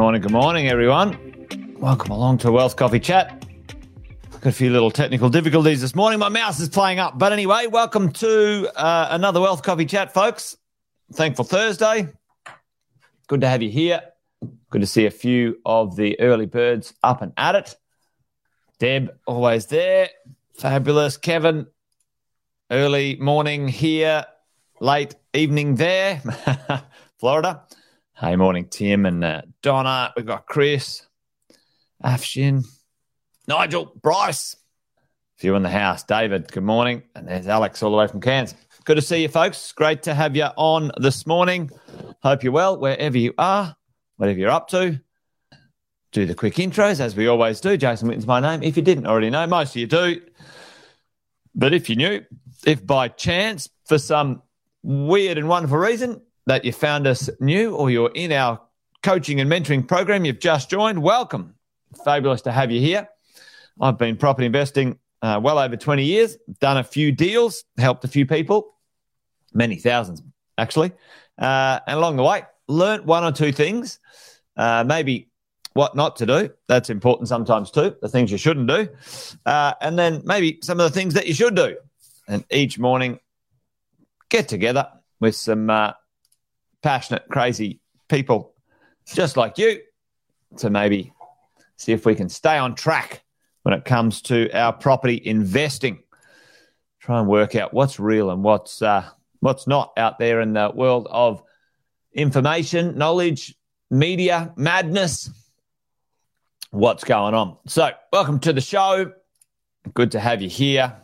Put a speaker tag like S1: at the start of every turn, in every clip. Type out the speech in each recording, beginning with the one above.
S1: morning, good morning, everyone. Welcome along to Wealth Coffee Chat. Got a few little technical difficulties this morning. My mouse is playing up. But anyway, welcome to uh, another Wealth Coffee Chat, folks. Thankful Thursday. Good to have you here. Good to see a few of the early birds up and at it. Deb, always there. Fabulous. Kevin, early morning here, late evening there. Florida. Hey, morning, Tim and uh, Donna. We've got Chris, Afshin, Nigel, Bryce. A few in the house. David, good morning. And there's Alex all the way from Cairns. Good to see you, folks. Great to have you on this morning. Hope you're well wherever you are, whatever you're up to. Do the quick intros as we always do. Jason Witten's my name. If you didn't already know, most of you do. But if you knew, if by chance, for some weird and wonderful reason, that you found us new or you're in our coaching and mentoring program, you've just joined, welcome. Fabulous to have you here. I've been property investing uh, well over 20 years, done a few deals, helped a few people, many thousands actually. Uh, and along the way, learnt one or two things, uh, maybe what not to do. That's important sometimes too, the things you shouldn't do. Uh, and then maybe some of the things that you should do. And each morning, get together with some uh, passionate, crazy people just like you to maybe see if we can stay on track when it comes to our property investing. Try and work out what's real and what's uh, what's not out there in the world of information, knowledge, media, madness. What's going on? So, welcome to the show. Good to have you here.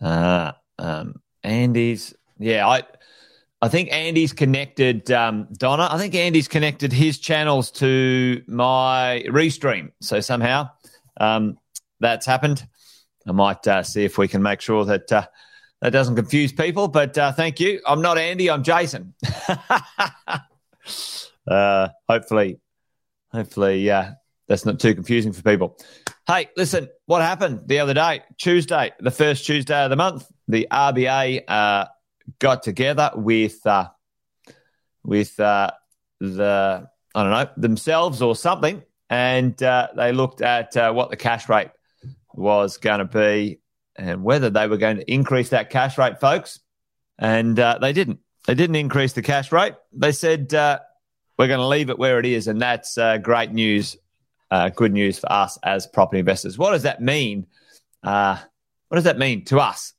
S1: Uh, um, Andy's, yeah, I I think Andy's connected, um, Donna. I think Andy's connected his channels to my restream. So somehow um, that's happened. I might uh, see if we can make sure that uh, that doesn't confuse people. But uh, thank you. I'm not Andy. I'm Jason. Uh, hopefully, hopefully uh, that's not too confusing for people. Hey, listen, what happened the other day? Tuesday, the first Tuesday of the month, the RBA uh, got together with uh, with uh, the I don't know themselves or something, and uh, they looked at uh, what the cash rate was going to be and whether they were going to increase that cash rate, folks. And uh, they didn't. They didn't increase the cash rate. They said uh, we're going to leave it where it is, and that's great news. good news for us as property investors. What does that mean? what does that mean to us?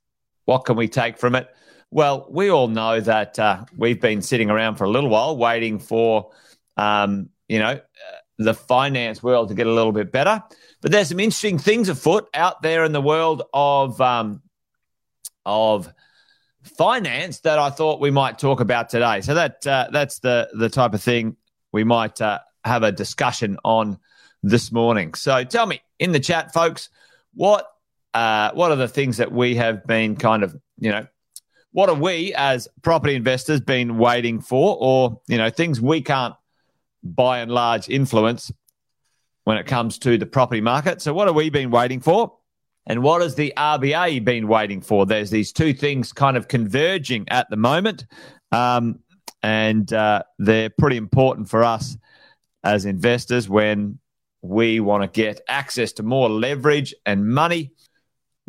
S1: What can we take from it? Well, we all know that uh, we've been sitting around for a little while waiting for, um, you know, uh, the finance world to get a little bit better. But there's some interesting things afoot out there in the world of um, of finance that I thought we might talk about today. So that uh, that's the the type of thing we might uh, have a discussion on this morning. So tell me in the chat, folks, what uh, what are the things that we have been kind of you know what are we as property investors been waiting for, or you know things we can't by and large influence when it comes to the property market? So what have we been waiting for? And what has the RBA been waiting for? There's these two things kind of converging at the moment, um, and uh, they're pretty important for us as investors when we want to get access to more leverage and money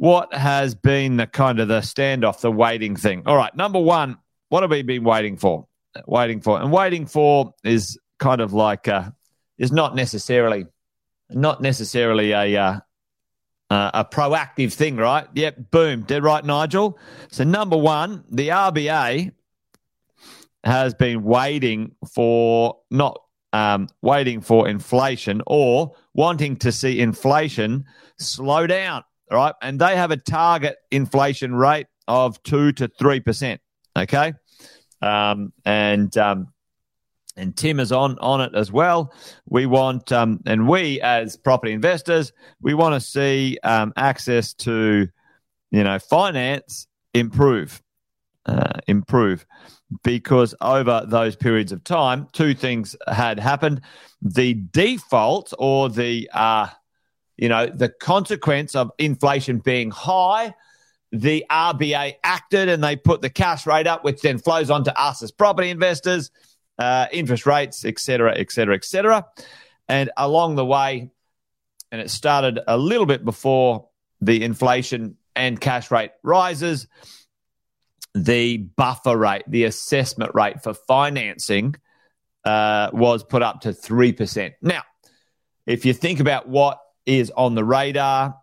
S1: what has been the kind of the standoff, the waiting thing? All right, number one, what have we been waiting for? Waiting for, and waiting for is kind of like uh, is not necessarily not necessarily a uh, uh, a proactive thing, right? Yep, boom, dead right, Nigel. So number one, the RBA has been waiting for not um, waiting for inflation or wanting to see inflation slow down right? And they have a target inflation rate of two to three percent. Okay, um, and um, and Tim is on on it as well. We want, um, and we as property investors, we want to see um, access to, you know, finance improve, uh, improve, because over those periods of time, two things had happened: the default or the uh, you know, the consequence of inflation being high, the RBA acted and they put the cash rate up, which then flows on to us as property investors. uh, interest rates, etc., etc., etc. And along the way, and it started a little bit before the inflation and cash rate rises, the buffer rate, the assessment rate for financing uh, was put up to 3%. Now, if you think about what is on the radar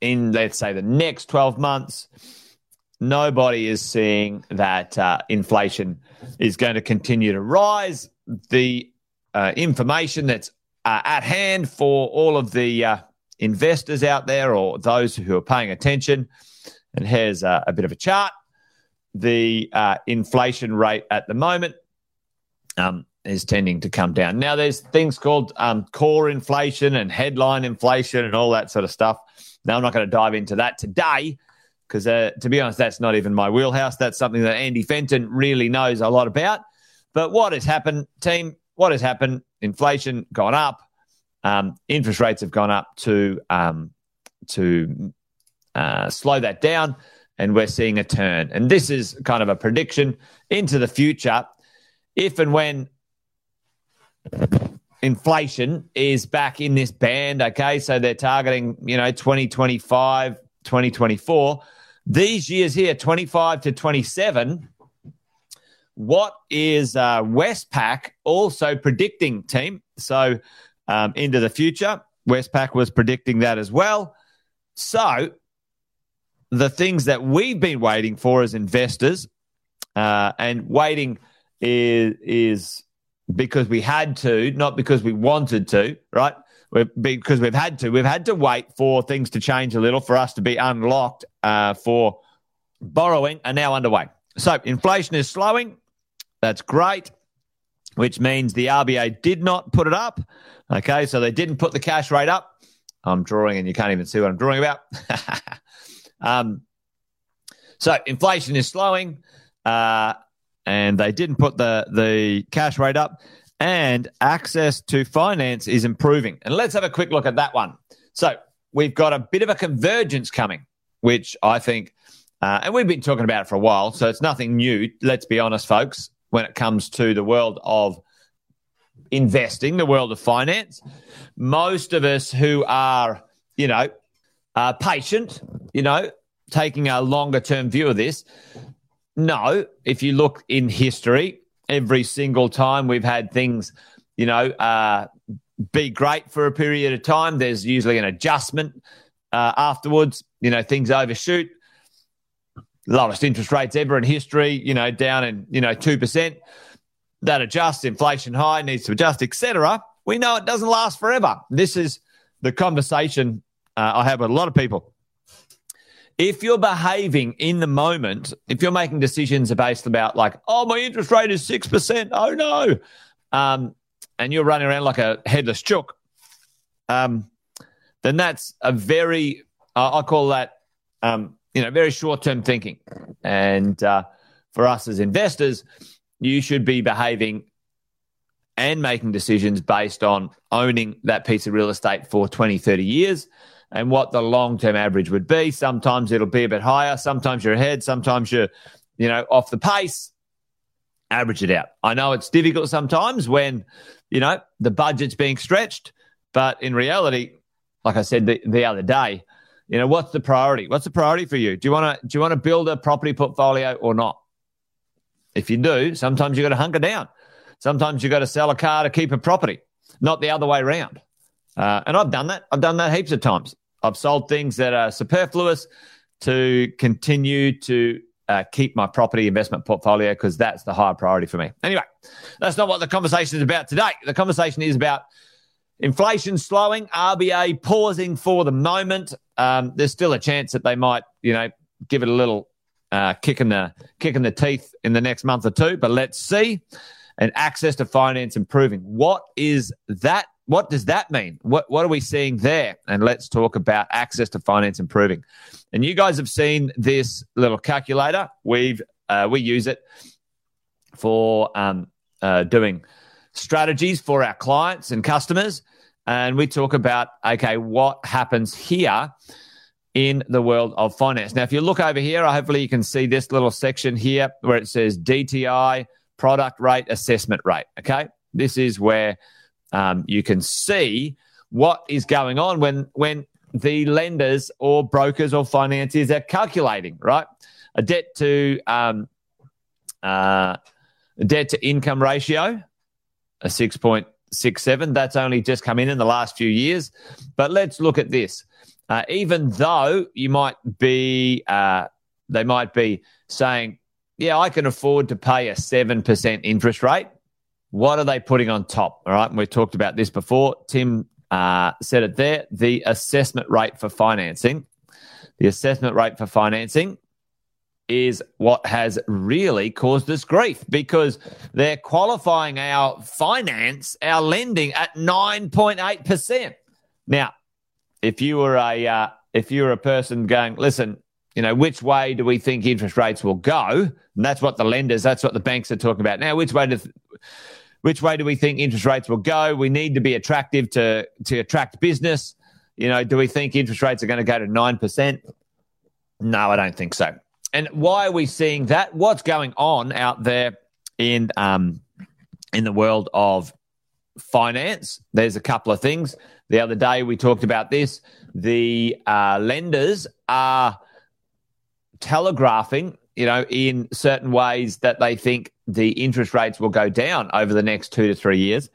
S1: in, let's say, the next 12 months, nobody is seeing that uh, inflation is going to continue to rise. The uh, information that's uh, at hand for all of the uh, investors out there or those who are paying attention, and here's a bit of a chart. The uh, inflation rate at the moment um, is tending to come down. Now, there's things called um, core inflation and headline inflation and all that sort of stuff. Now, I'm not going to dive into that today because, uh, to be honest, that's not even my wheelhouse. That's something that Andy Fenton really knows a lot about. But what has happened, team? What has happened? Inflation gone up. Um, interest rates have gone up to um, to uh, slow that down, and we're seeing a turn. And this is kind of a prediction into the future. If and when inflation is back in this band, okay, so they're targeting, you know, 2025, 2024. These years here, 25 to 27, what is uh, Westpac also predicting, team? So um, into the future, Westpac was predicting that as well. So the things that we've been waiting for as investors, uh, and waiting is is because we had to, not because we wanted to, right? We're, because we've had to. We've had to wait for things to change a little for us to be unlocked uh, for borrowing are now underway. So inflation is slowing. That's great, which means the RBA did not put it up. Okay, so they didn't put the cash rate up. I'm drawing and you can't even see what I'm drawing about. um, so inflation is slowing. Uh, and they didn't put the the cash rate up and access to finance is improving. And let's have a quick look at that one. So, we've got a bit of a convergence coming, which I think uh, and we've been talking about it for a while, so it's nothing new, let's be honest folks, when it comes to the world of investing, the world of finance. Most of us who are, you know, uh, patient, you know, taking a longer term view of this, no, if you look in history, every single time we've had things, you know, uh, be great for a period of time, there's usually an adjustment uh, afterwards. You know, things overshoot. Lowest interest rates ever in history, you know, down in, you know, 2%. That adjusts, inflation high, needs to adjust, etc. We know it doesn't last forever. This is the conversation uh, I have with a lot of people if you're behaving in the moment, if you're making decisions based about like, oh, my interest rate is 6%, oh no, um, and you're running around like a headless chook, um, then that's a very, uh, I call that, um, you know, very short term thinking. And uh, for us as investors, you should be behaving and making decisions based on owning that piece of real estate for 20, 30 years and what the long term average would be. Sometimes it'll be a bit higher. Sometimes you're ahead. Sometimes you're, you know, off the pace. Average it out. I know it's difficult sometimes when, you know, the budget's being stretched, but in reality, like I said the, the other day, you know, what's the priority? What's the priority for you? Do you want to do you want to build a property portfolio or not? If you do, sometimes you got to hunker down. Sometimes you got to sell a car to keep a property, not the other way around. Uh, and I've done that. I've done that heaps of times. I've sold things that are superfluous to continue to uh, keep my property investment portfolio because that's the higher priority for me. Anyway, that's not what the conversation is about today. The conversation is about inflation slowing, RBA pausing for the moment. Um, there's still a chance that they might, you know, give it a little uh, kick in the kick in the teeth in the next month or two. But let's see. And access to finance improving. What is that what does that mean? What what are we seeing there? And let's talk about access to finance improving. And you guys have seen this little calculator. We've uh, we use it for um, uh, doing strategies for our clients and customers. And we talk about okay, what happens here in the world of finance. Now, if you look over here, hopefully you can see this little section here where it says DTI product rate, assessment rate. Okay. This is where um, you can see what is going on when, when the lenders or brokers or financiers are calculating, right? A debt to um, uh, debt to income ratio, a 6.67. That's only just come in in the last few years. But let's look at this. Uh, even though you might be, uh, they might be saying, yeah, I can afford to pay a 7% interest rate. What are they putting on top? All right. And we've talked about this before. Tim uh, said it there. The assessment rate for financing. The assessment rate for financing is what has really caused us grief because they're qualifying our finance, our lending at 9.8%. Now, if you were a uh, if you were a person going, listen, you know, which way do we think interest rates will go? And that's what the lenders, that's what the banks are talking about now. Which way do which way do we think interest rates will go? We need to be attractive to to attract business. You know, do we think interest rates are going to go to nine percent? No, I don't think so. And why are we seeing that? What's going on out there in um, in the world of finance? There's a couple of things. The other day we talked about this. The uh, lenders are telegraphing, you know, in certain ways that they think the interest rates will go down over the next two to three years.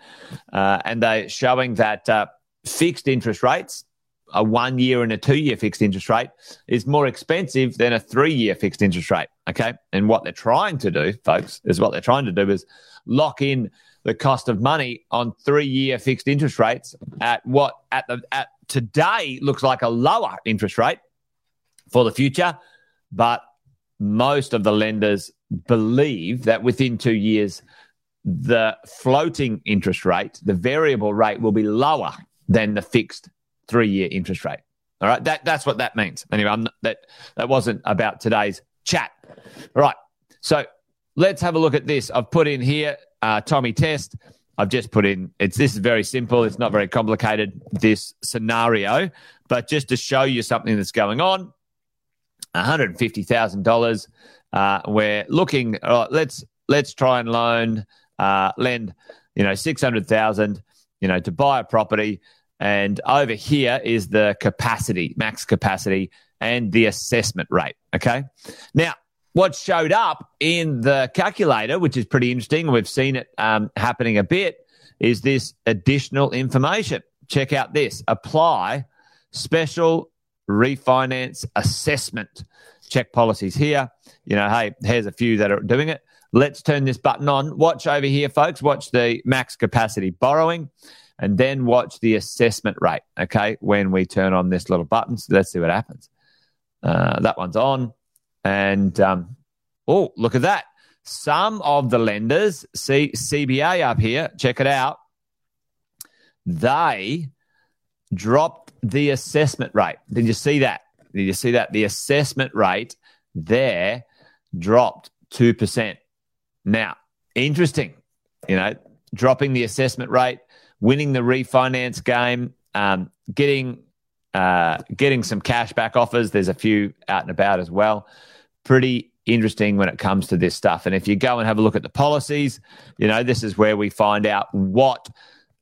S1: Uh, and they're showing that uh, fixed interest rates, a one year and a two year fixed interest rate, is more expensive than a three year fixed interest rate. Okay. And what they're trying to do, folks, is what they're trying to do is lock in the cost of money on three year fixed interest rates at what at the at today looks like a lower interest rate for the future but most of the lenders believe that within two years, the floating interest rate, the variable rate, will be lower than the fixed three year interest rate. All right, that, that's what that means. Anyway, that, that wasn't about today's chat. All right, so let's have a look at this. I've put in here uh, Tommy Test. I've just put in it's this is very simple. It's not very complicated. This scenario, but just to show you something that's going on. $150,000. Uh, we're looking, uh, let's, let's try and loan, uh, lend, you know, 600,000, you know, to buy a property. And over here is the capacity, max capacity and the assessment rate. Okay. Now, what showed up in the calculator, which is pretty interesting, we've seen it um, happening a bit, is this additional information. Check out this apply special refinance assessment. Check policies here. You know, hey, here's a few that are doing it. Let's turn this button on. Watch over here, folks. Watch the max capacity borrowing and then watch the assessment rate. Okay. When we turn on this little button. So let's see what happens. Uh, that one's on. And, um, oh, look at that. Some of the lenders, see CBA up here, check it out. They dropped the assessment rate. Did you see that? Did you see that? The assessment rate there dropped 2%. Now, interesting, you know, dropping the assessment rate, winning the refinance game, um, getting uh, getting some cash back offers. There's a few out and about as well. Pretty interesting when it comes to this stuff. And if you go and have a look at the policies, you know, this is where we find out what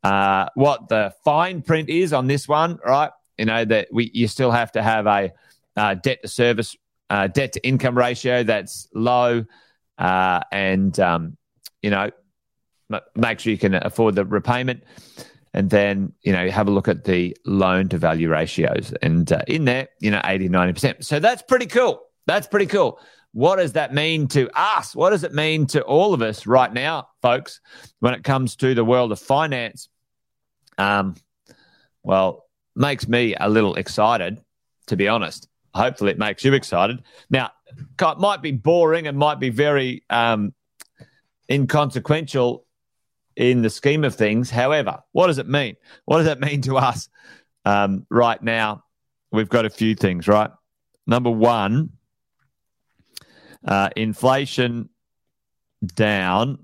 S1: uh, what the fine print is on this one, right? You know that we you still have to have a uh, debt to service, uh, debt to income ratio that's low, uh, and um, you know m- make sure you can afford the repayment, and then you know have a look at the loan to value ratios, and uh, in there, you know, 80 90 percent. So that's pretty cool. That's pretty cool. What does that mean to us? What does it mean to all of us right now, folks, when it comes to the world of finance? Um, well, makes me a little excited, to be honest. Hopefully, it makes you excited. Now, it might be boring and might be very um, inconsequential in the scheme of things. However, what does it mean? What does it mean to us um, right now? We've got a few things, right? Number one, uh, inflation down,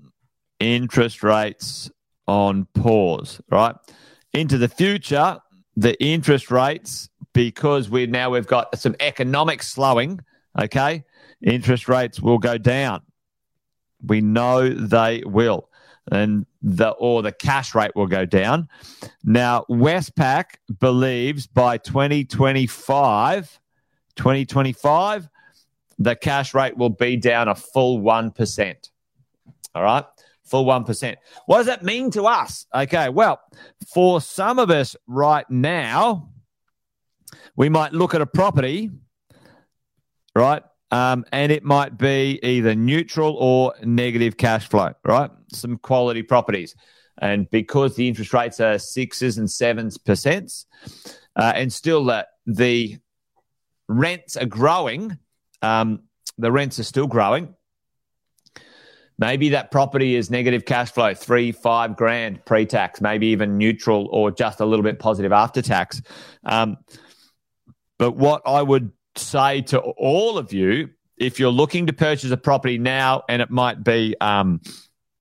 S1: interest rates on pause, right? Into the future, the interest rates, because we now we've got some economic slowing, okay, interest rates will go down. We know they will. And the or the cash rate will go down. Now, Westpac believes by 2025, 2025, the cash rate will be down a full 1%. All right full 1%. What does that mean to us? Okay, well, for some of us right now, we might look at a property, right? Um, and it might be either neutral or negative cash flow, right? Some quality properties. And because the interest rates are sixes and sevens percent, uh, and still the rents are growing, um, the rents are still growing. Maybe that property is negative cash flow, three, five grand pre tax, maybe even neutral or just a little bit positive after tax. Um, but what I would say to all of you, if you're looking to purchase a property now and it might be, um,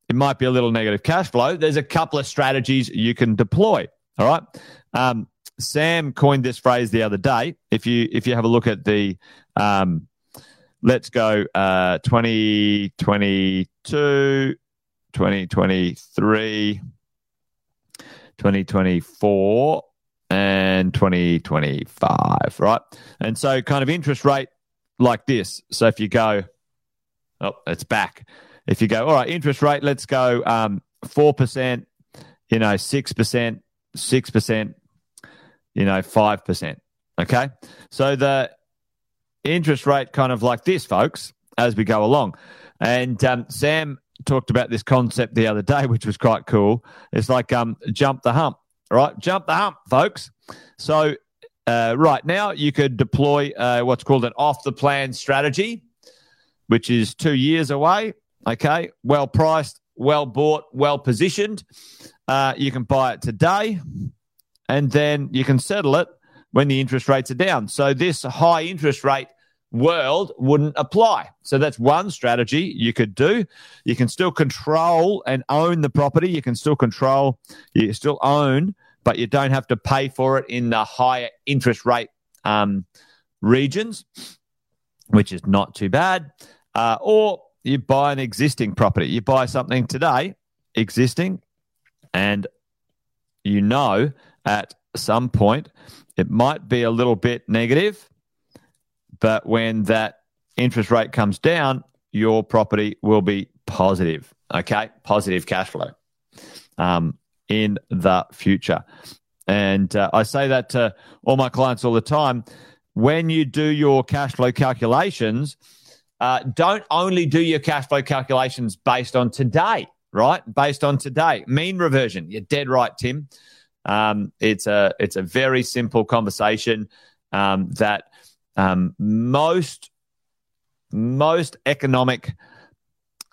S1: it might be a little negative cash flow, there's a couple of strategies you can deploy. All right. Um, Sam coined this phrase the other day. If you if you have a look at the um, let's go uh, 2022, 2023, 2024, and 2025, right? And so, kind of interest rate like this. So, if you go, oh, it's back. If you go, all right, interest rate, let's go um, 4%, you know, 6%, 6%, you know, 5%. Okay. So, the interest rate kind of like this, folks, as we go along. And um, Sam talked about this concept the other day, which was quite cool. It's like um, jump the hump, right? Jump the hump, folks. So, uh, right now, you could deploy uh, what's called an off the plan strategy, which is two years away. Okay, well priced, well bought, well positioned. Uh, you can buy it today, and then you can settle it when the interest rates are down. So this high interest rate world wouldn't apply. So that's one strategy you could do. You can still control and own the property. You can still control, you still own, but you don't have to pay for it in the higher interest rate um, regions, which is not too bad. Uh, or you buy an existing property. You buy something today, existing, and you know at some point it might be a little bit negative but when that interest rate comes down, your property will be positive. Okay, positive cash flow um, in the future. And uh, I say that to all my clients all the time. When you do your cash flow calculations, uh, don't only do your cash flow calculations based on today, right? Based on today, mean reversion. You're dead right, Tim. Um, it's a it's a very simple conversation um, that um, most most economic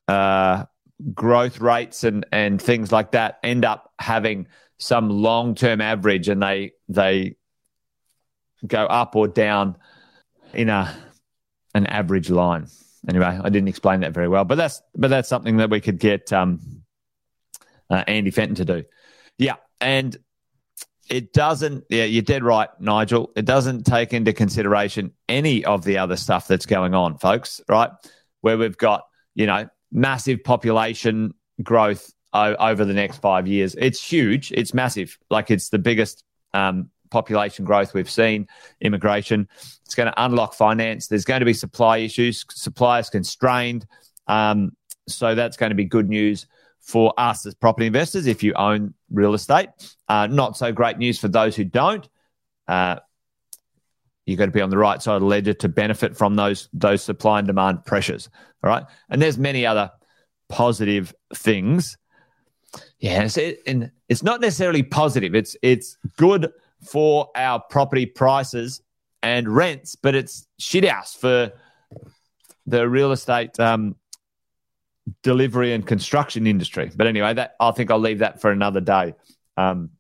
S1: uh, growth rates and and things like that end up having some long term average, and they they go up or down in a an average line. Anyway, I didn't explain that very well, but that's but that's something that we could get um, uh, Andy Fenton to do. Yeah, and it doesn't, yeah, you're dead right, Nigel. It doesn't take into consideration any of the other stuff that's going on, folks, right? Where we've got, you know, massive population growth o- over the next five years. It's huge. It's massive. Like it's the biggest um, population growth we've seen, immigration. It's going to unlock finance. There's going to be supply issues, suppliers constrained. Um, so that's going to be good news for us as property investors if you own real estate. Uh, not so great news for those who don't. Uh, you've got to be on the right side of the ledger to benefit from those those supply and demand pressures. All right, and there's many other positive things. Yeah, it, and it's not necessarily positive. It's it's good for our property prices and rents, but it's shit house for the real estate um, delivery and construction industry. But anyway, that I think I'll leave that for another day. Um,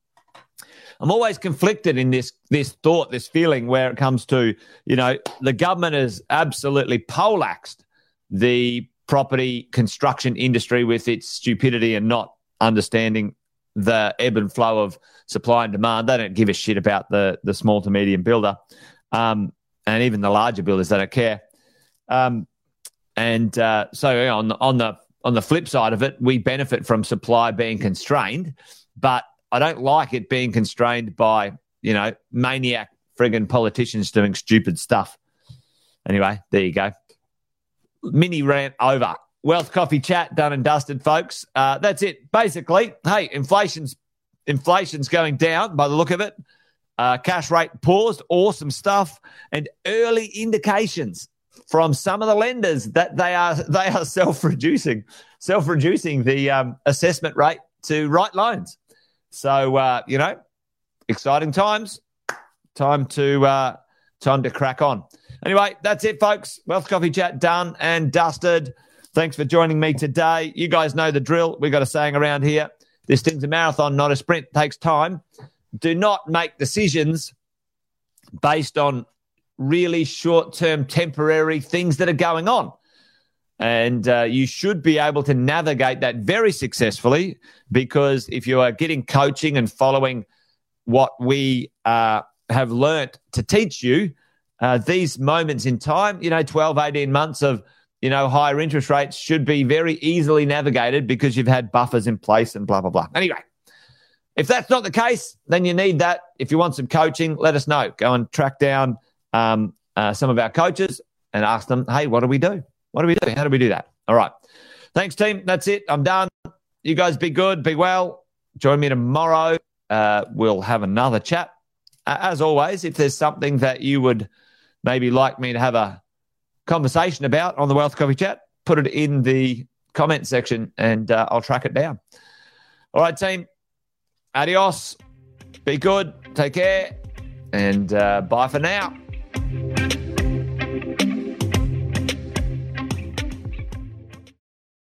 S1: I'm always conflicted in this this thought, this feeling where it comes to, you know, the government has absolutely poleaxed the property construction industry with its stupidity and not understanding the ebb and flow of supply and demand. They don't give a shit about the the small to medium builder, um, and even the larger builders. They don't care. Um, and uh, so on on the on the flip side of it, we benefit from supply being constrained, but I don't like it being constrained by, you know, maniac friggin' politicians doing stupid stuff. Anyway, there you go. Mini rant over. Wealth coffee chat done and dusted, folks. Uh, that's it. Basically, hey, inflation's inflation's going down by the look of it. Uh, cash rate paused, awesome stuff, and early indications from some of the lenders that they are they are self reducing, self reducing the um, assessment rate to write loans. So uh, you know, exciting times. Time to uh, time to crack on. Anyway, that's it, folks. Wealth Coffee Chat done and dusted. Thanks for joining me today. You guys know the drill. We've got a saying around here. This thing's a marathon, not a sprint. It takes time. Do not make decisions based on really short term, temporary things that are going on. And uh, you should be able to navigate that very successfully because if you are getting coaching and following what we uh, have learnt to teach you, uh, these moments in time, you know, 12, 18 months of, you know, higher interest rates should be very easily navigated because you've had buffers in place and blah, blah, blah. Anyway, if that's not the case, then you need that. If you want some coaching, let us know. Go and track down um, uh, some of our coaches and ask them, hey, what do we do? What do we do? How do we do that? All right. Thanks, team. That's it. I'm done. You guys be good, be well. Join me tomorrow. Uh, we'll have another chat. As always, if there's something that you would maybe like me to have a conversation about on the Wealth Coffee Chat, put it in the comment section and uh, I'll track it down. All right, team. Adios. Be good. Take care. And uh, bye for now.